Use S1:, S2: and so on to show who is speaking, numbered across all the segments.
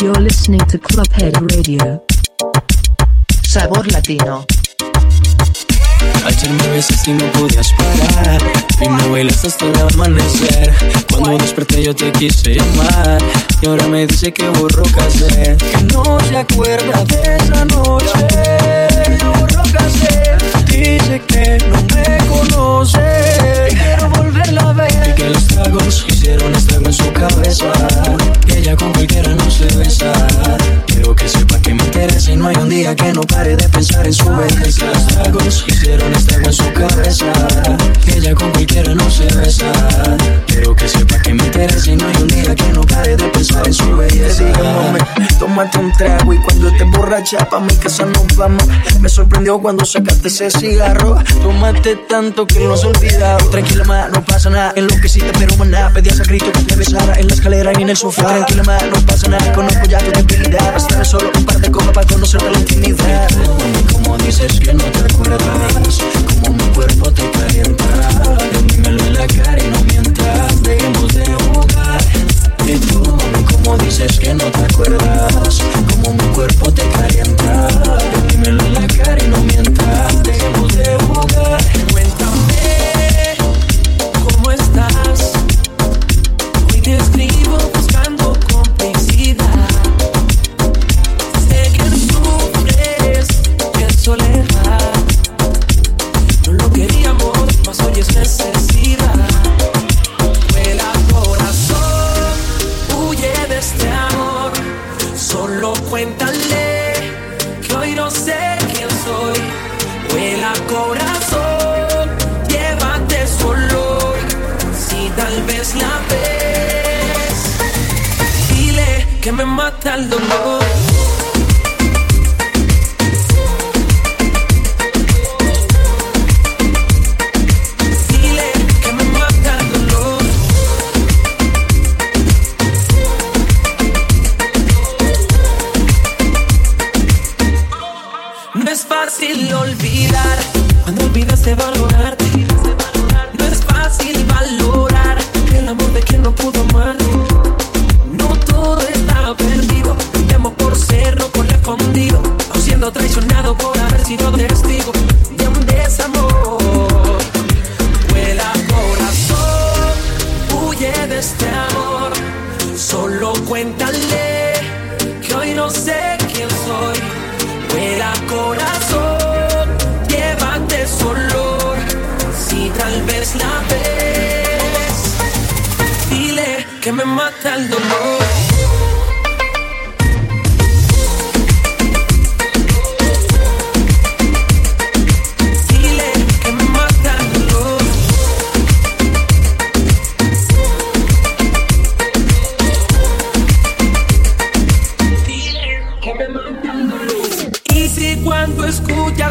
S1: You're listening to Clubhead Radio.
S2: Sabor latino.
S3: Ayer me besaste y no podías parar. Y me bailaste hasta el amanecer. Cuando desperté yo te quise llamar. Y ahora me dice que borró casé Que no se acuerda de esa noche. Borró casé Dice que no me conoce. Quiero volverla a ver. Y que los tragos hicieron estrago en su cabeza Que ella con cualquiera no se besa Quiero que sepa que me interesa Y no hay un día que no pare de pensar en su belleza hicieron estrago en su cabeza Que ella con cualquiera no se besa Quiero que sepa que me interesa Y no hay un día que no pare de pensar en su belleza
S4: Te tómate un trago y cuando estés borracha pa' mi casa nos vamos. Me sorprendió cuando sacaste ese cigarro. Tómate tanto que no has olvidado. Tranquila, ma, no pasa nada. Enloqueciste, pero maná. Pedías a grito que te besara en la escalera y en el sofá. Tranquila, ma, no pasa nada. Conozco ya tu debilidad. Bastará solo un par de copas para conocerte la intimidad.
S3: Como dices que no te acuerdas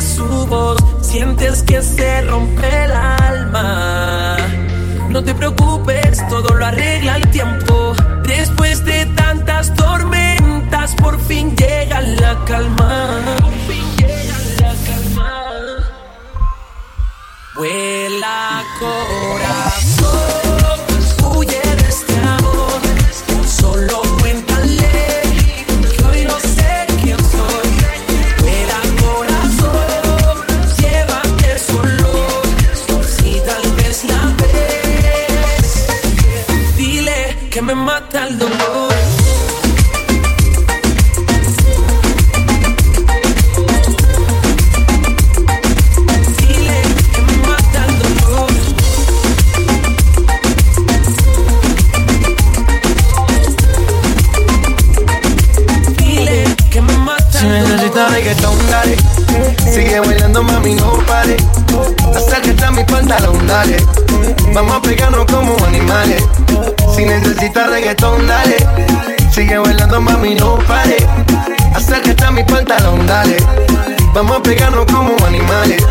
S5: su voz sientes que se rompe el alma, no te preocupes, todo lo arregla el tiempo. Después de tantas tormentas, por fin llega la calma. Por fin llega la calma. Vuela corazón, me mata
S6: dale. Vamos a pegarnos como animales. Si necesitas reggaetón, dale. Sigue bailando, mami, no pare. Acércate a mi pantalón, dale. Vamos a pegarnos como animales.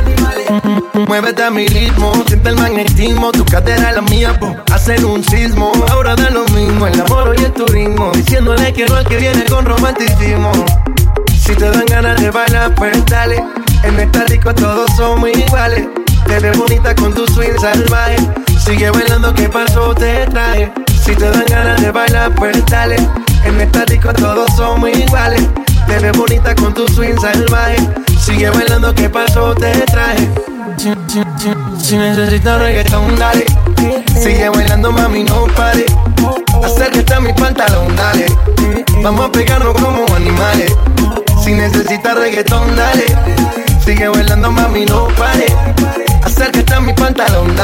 S6: Muévete a mi ritmo, siente el magnetismo. Tu cadera es la mía, po, hacen un sismo. Ahora da lo mismo, el amor y el turismo. Diciéndole quiero al que viene con romanticismo. Si te dan ganas de bailar, pues dale. En esta disco todos somos iguales. Te ves bonita con tu swing salvaje. Sigue bailando, ¿qué pasó? Te traje. Si te dan ganas de bailar, pues dale. En disco todos somos iguales. Te ves bonita con tu swing salvaje. Sigue bailando, ¿qué pasó? Te traje. Si necesitas reggaetón, dale. Sigue bailando, mami, no pare. Acércate a mi pantalón, dale. Vamos a pegarnos como animales. Si necesitas reggaetón, dale. Sigue bailando, mami, no pare. Acércate a mi pantalón.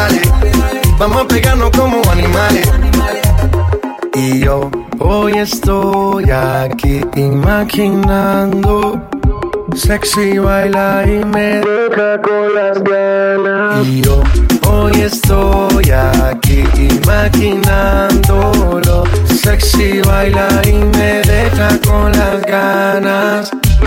S6: Vamos a pegarnos como animales. Y yo hoy estoy aquí imaginando. Sexy baila y me deja con las ganas. Y yo hoy estoy aquí imaginándolo. Sexy baila y me deja con las ganas.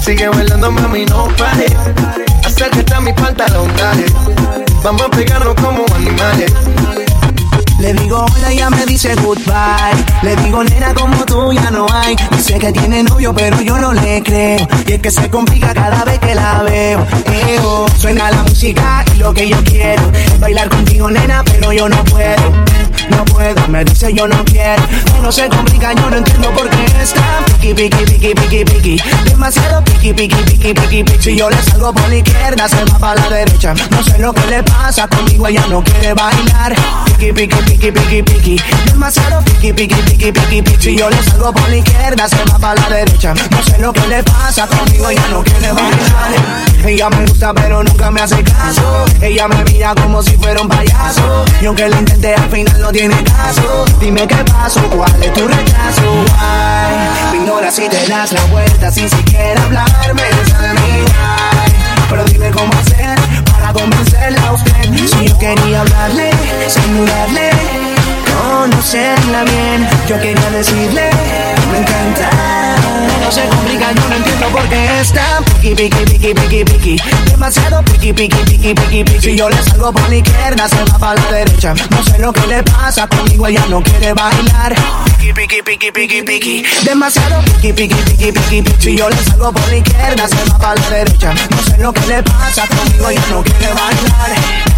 S6: Sigue bailando, mami, no pare. Acércate a mi pantalón, dale. Vamos a pegarnos como animales.
S4: Le digo hola, ella me dice goodbye. Le digo nena como tú ya no hay. Dice que tiene novio, pero yo no le creo. Y es que se complica cada vez que la veo. Eo, suena la música y lo que yo quiero. es Bailar contigo, nena, pero yo no puedo. No puedo, me dice yo no quiero. No se complica, yo no entiendo por qué está piqui, piqui, piqui, piqui, piqui. Demasiado piqui, piqui, piqui, piqui, piqui. Si yo le salgo por la izquierda, se va para la derecha. No sé lo que le pasa conmigo, ella no quiere bailar. Piqui, piqui, piqui, piqui, piqui. Demasiado piqui, piqui, piqui, piqui, piqui. Si yo le salgo por la izquierda, se va para la derecha. No sé lo que le pasa conmigo, ella no quiere bailar. Ella me gusta, pero nunca me hace caso. Ella me mira como si fuera un payaso. Y aunque lo intenté, al final no tiene caso. Dime qué pasó, cuál es tu rechazo. Ay, me ignoras y te das la vuelta sin siquiera hablarme. Ay, pero dime cómo hacer para convencerla a usted. Si yo quería hablarle, saludarle, conocerla bien. Yo quería decirle, me encanta. No se complica, yo no entiendo por qué está piqui, piqui, piqui, piqui, piqui. Demasiado piqui, piqui, piqui, piqui, piqui. Si yo le salgo por la izquierda, se va para la derecha. No sé lo que le pasa conmigo, ella no quiere bailar. Piqui, piqui, piqui, piqui, piqui. Demasiado piqui, piqui, piqui, piqui, piqui. Si yo le salgo por la izquierda, se va para la derecha. No sé lo que le pasa conmigo, ella no quiere bailar.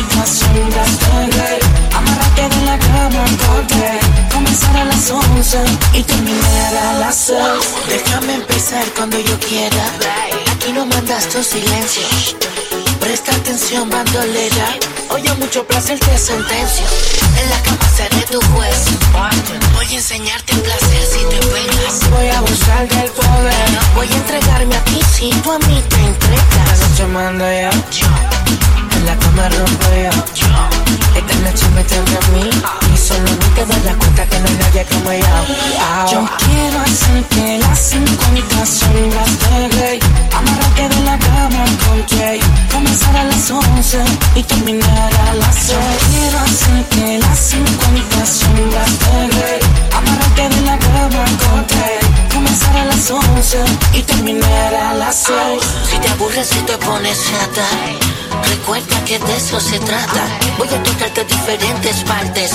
S7: 50 sombras de Grey Amarrarte de la cama con Jay Comenzar a las 11 y terminar a las 6 Déjame empezar cuando yo quiera Aquí no mandas tu silencio Presta atención, bandolera. Oye, mucho placer te sentencio. En la cama seré tu juez. Voy a enseñarte el placer si te pegas. Voy a buscar del poder. Voy a entregarme a ti si tú a mí te entregas. Noche mando yo. Yo. La cama. Yo. Esta noche me tendré a mí. Solo ni te das cuenta que no hay nadie como yo. Yo quiero hacerte las 50 sombras de Grey. Amarrarte de la cama con Jay. Comenzar a las 11 y terminar a las 6. Quiero hacerte las 50 sombras de Grey. Amarrarte de la cama con Jay. Comenzar a las 11 y terminar a las 6. Si te aburres y te pones chata. Recuerda que de eso se trata. Voy a tocarte diferentes partes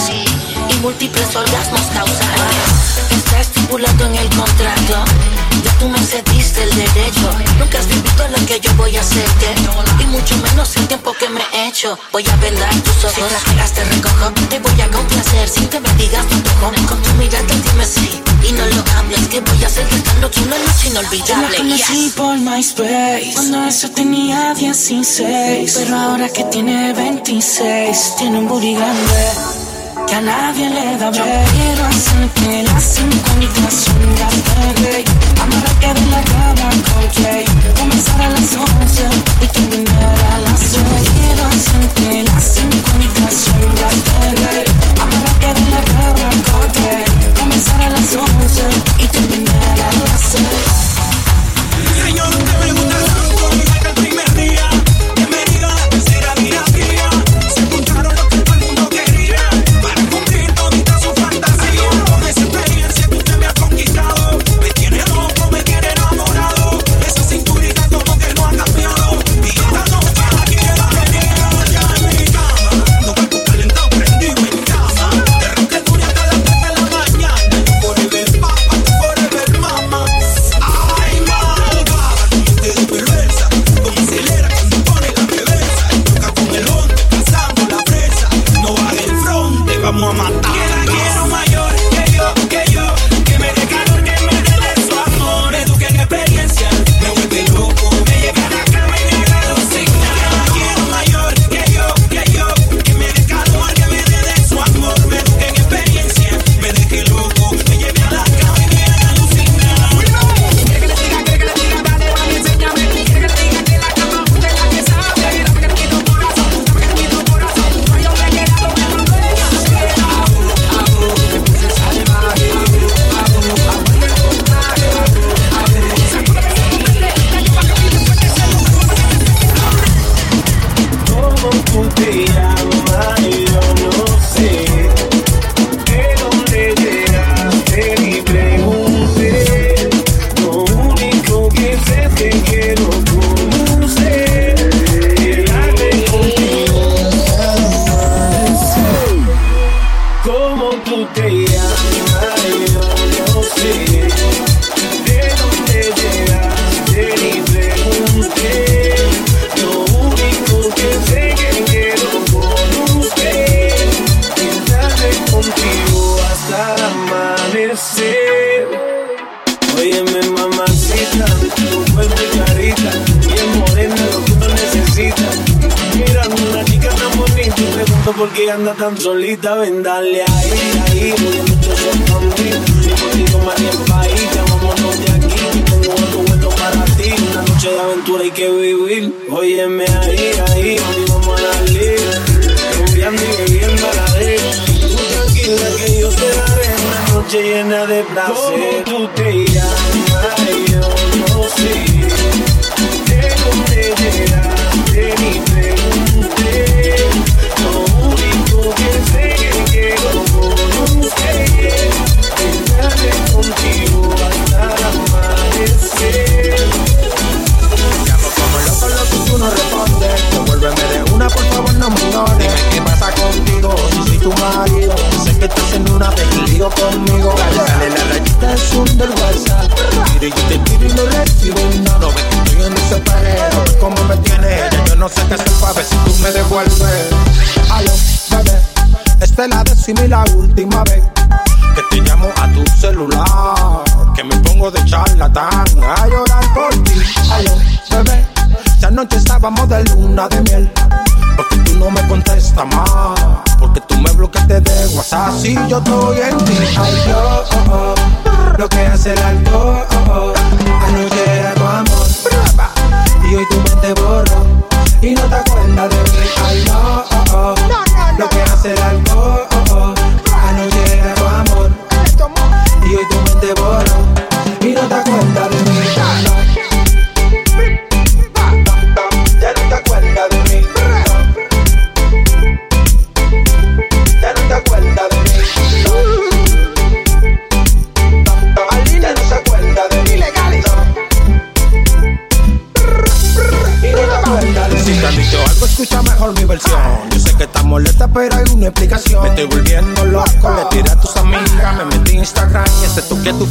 S7: y múltiples orgasmos causales. Está estipulado en el contrato. Ya tú me cediste el derecho. Nunca has vivido lo que yo voy a hacerte. Y mucho menos el tiempo que me he hecho. Voy a vendar tus ojos. Si trajeras te recojo. Te voy a complacer sin que me digas no toco. Con tu mirada dime sí. Y no lo hables. Que voy a hacer de esta noche una noche inolvidable.
S8: Yo la conocí por MySpace Cuando eso tenía 16 Pero ahora que tiene 26 Tiene un booty grande Que a nadie le da break Quiero hacerte las 50 sombras de Grey Amarrarte de la cama Jay Comenzar a las 11 Y terminar a las 6 Quiero hacerte las 50 sombras de Grey Amarrarte de la cama Comenzar a las 11 Y terminar a las 6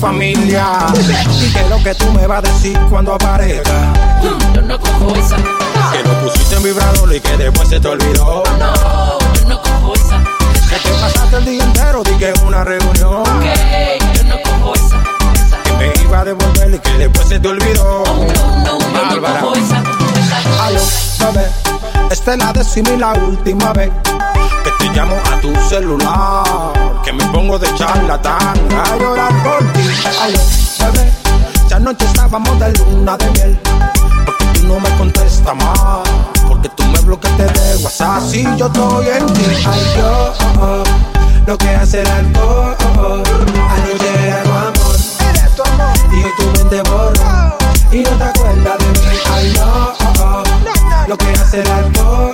S9: familia. ¿Y qué es lo que tú me vas a decir cuando aparezca? Que lo pusiste en vibrador y que después se te olvidó. Que te pasaste el día entero, di que una reunión. Que me iba a devolver y que después se te olvidó.
S5: Oh, no, no, yo no cojo esa.
S9: Esta es la décima y la última vez llamo a tu celular, que me pongo de charlatán a llorar por ti. Ay, bebé, ya anoche estábamos de luna de miel, porque tú no me contestas más, porque tú me bloqueaste de WhatsApp si yo estoy en ti. Ay, yo, oh, oh, lo que hace el alcohol, oh, oh, anoche era tu amor, tu amor, y hoy tu mente borró, y no te acuerdas de mí. Ay, oh, no, oh, lo que hace el alcohol.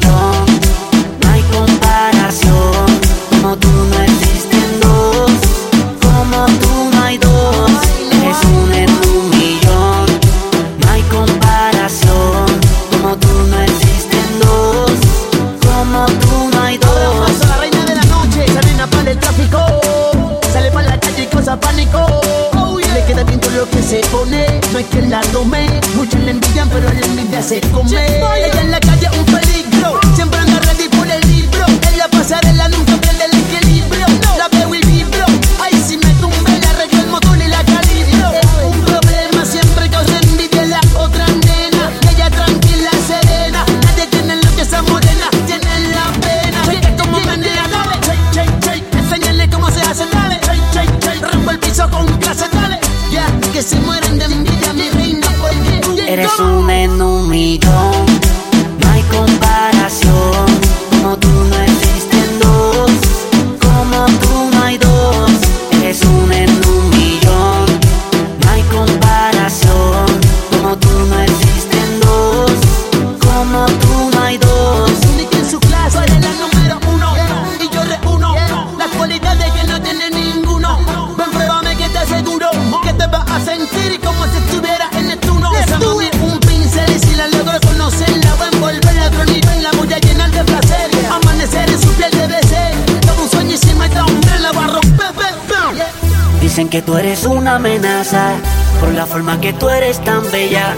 S10: forma que tú eres tan bella.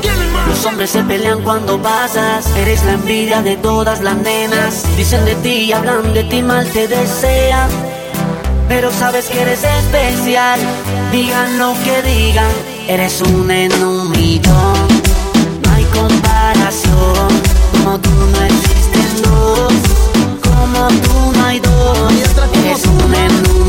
S10: Los hombres se pelean cuando pasas. Eres la envidia de todas las nenas. Dicen de ti, hablan de ti, mal te desean. Pero sabes que eres especial. Digan lo que digan. Eres un en un millón. No hay comparación. Como tú no existen dos. Como tú no hay dos. Eres un en un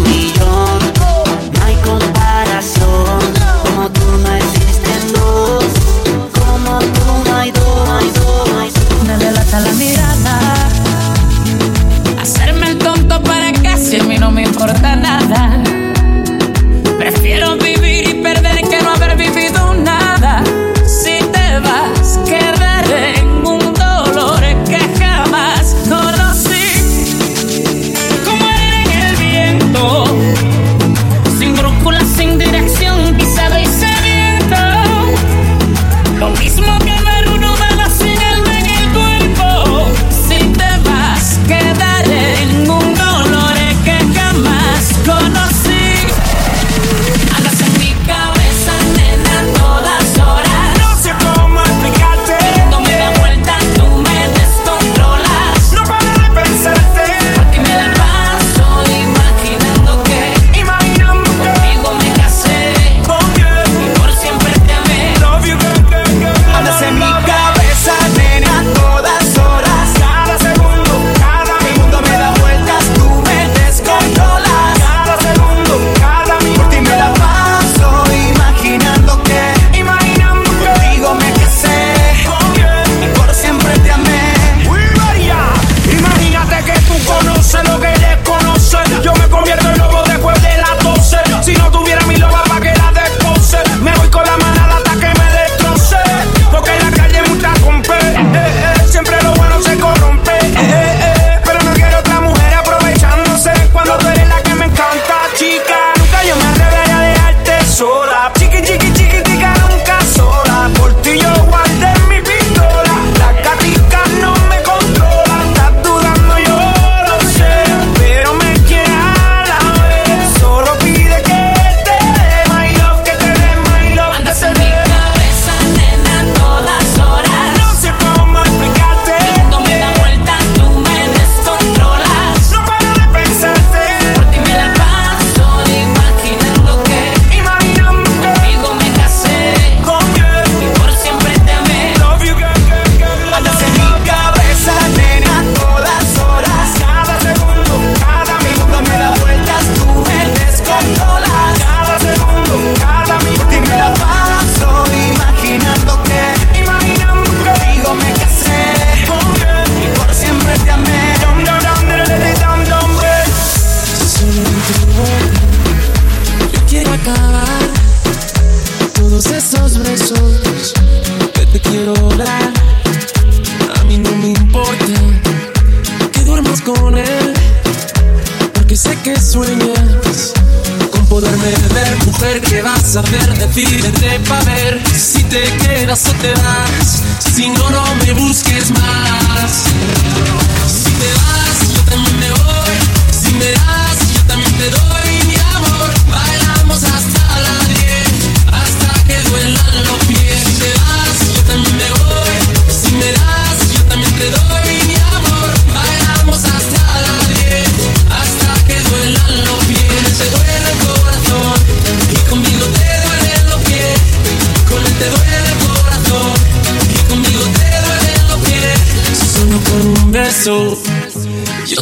S5: Yo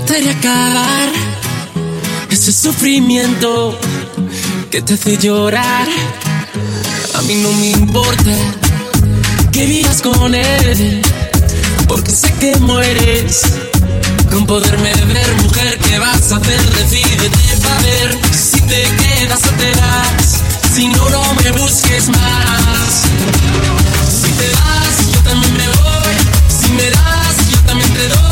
S5: te haré acabar ese sufrimiento que te hace llorar. A mí no me importa que vivas con él, porque sé que mueres con poderme ver, mujer. ¿Qué vas a hacer? Decídete para ver si te quedas o te vas. Si no, no me busques más. Si te vas, yo también me voy. Si me das, yo también te doy.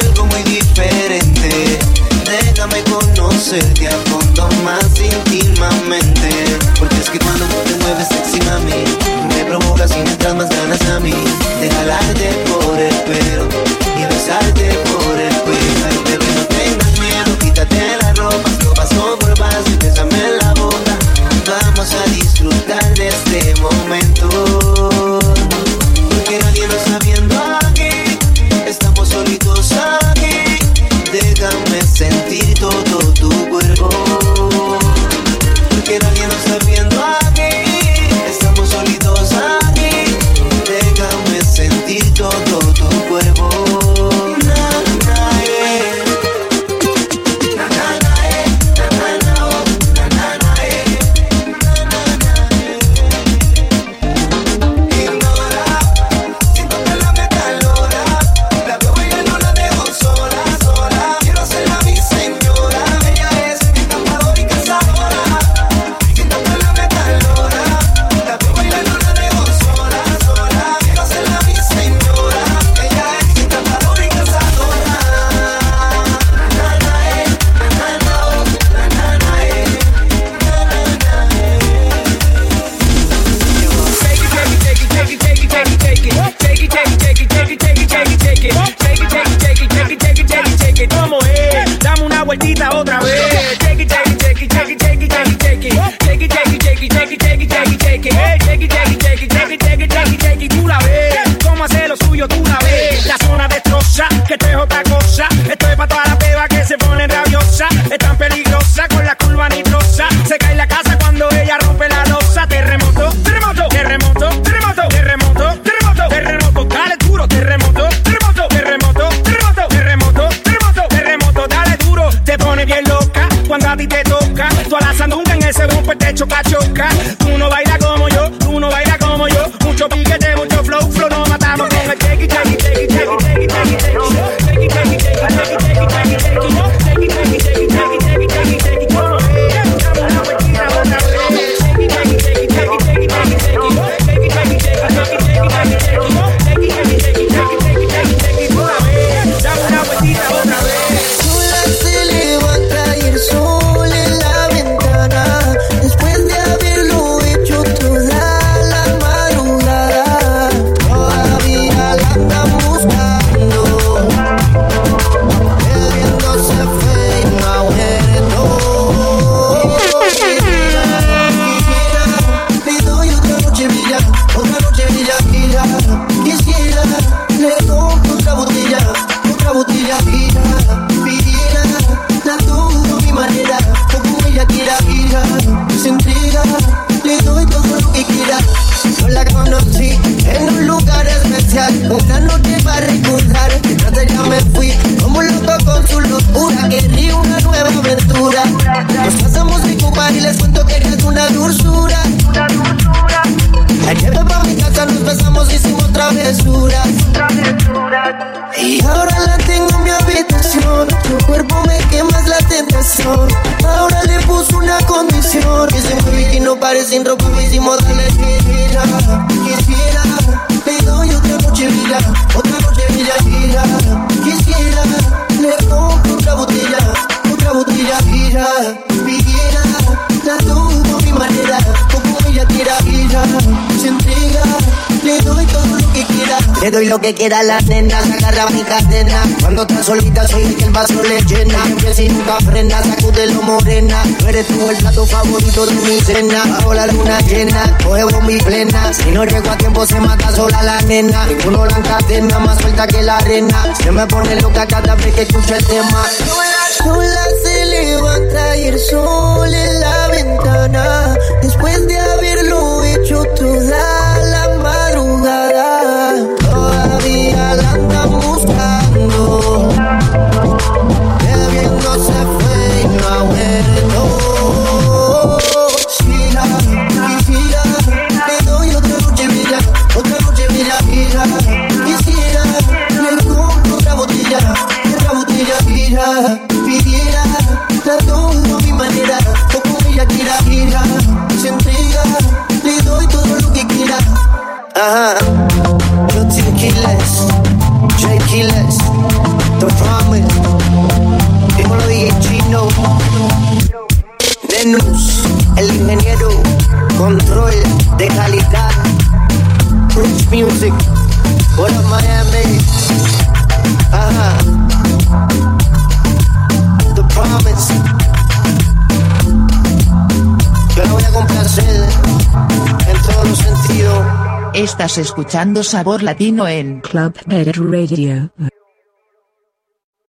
S11: algo
S12: muy diferente. Déjame conocerte a fondo más íntimamente. Y
S13: les cuento que eres una dulzura. Una
S14: dulzura. La pa' mi casa, nos besamos, hicimos travesuras. travesuras. Y ahora la tengo en mi habitación. Tu cuerpo me quema, la tentación. Ahora le puse una condición. Que se fue y no pare sin ropa, hicimos darle vida. Quisiera, le doy otra noche vida, otra noche vida, vida. Quisiera, le rompo otra botella, otra botella vida. Hazla tú mi manera, como ella tira y se entrega. Le doy todo lo que quiera. Le doy lo que quiera a la nena, se agarra mi cadena. Cuando está solita soy el que el vaso le llena. Siempre si nunca frena, sacúdelo morena. No eres tú el plato favorito de mi cena. Bajo la luna llena, coge mi plena. Si no llego a tiempo se mata sola la nena. Ninguno la encadena, más suelta que la arena. Se me pone loca cada vez que escucho el tema. Sola se levanta y el sol en la ventana. Después de haberlo hecho todo.
S2: Escuchando Sabor Latino en
S1: Club Head Radio.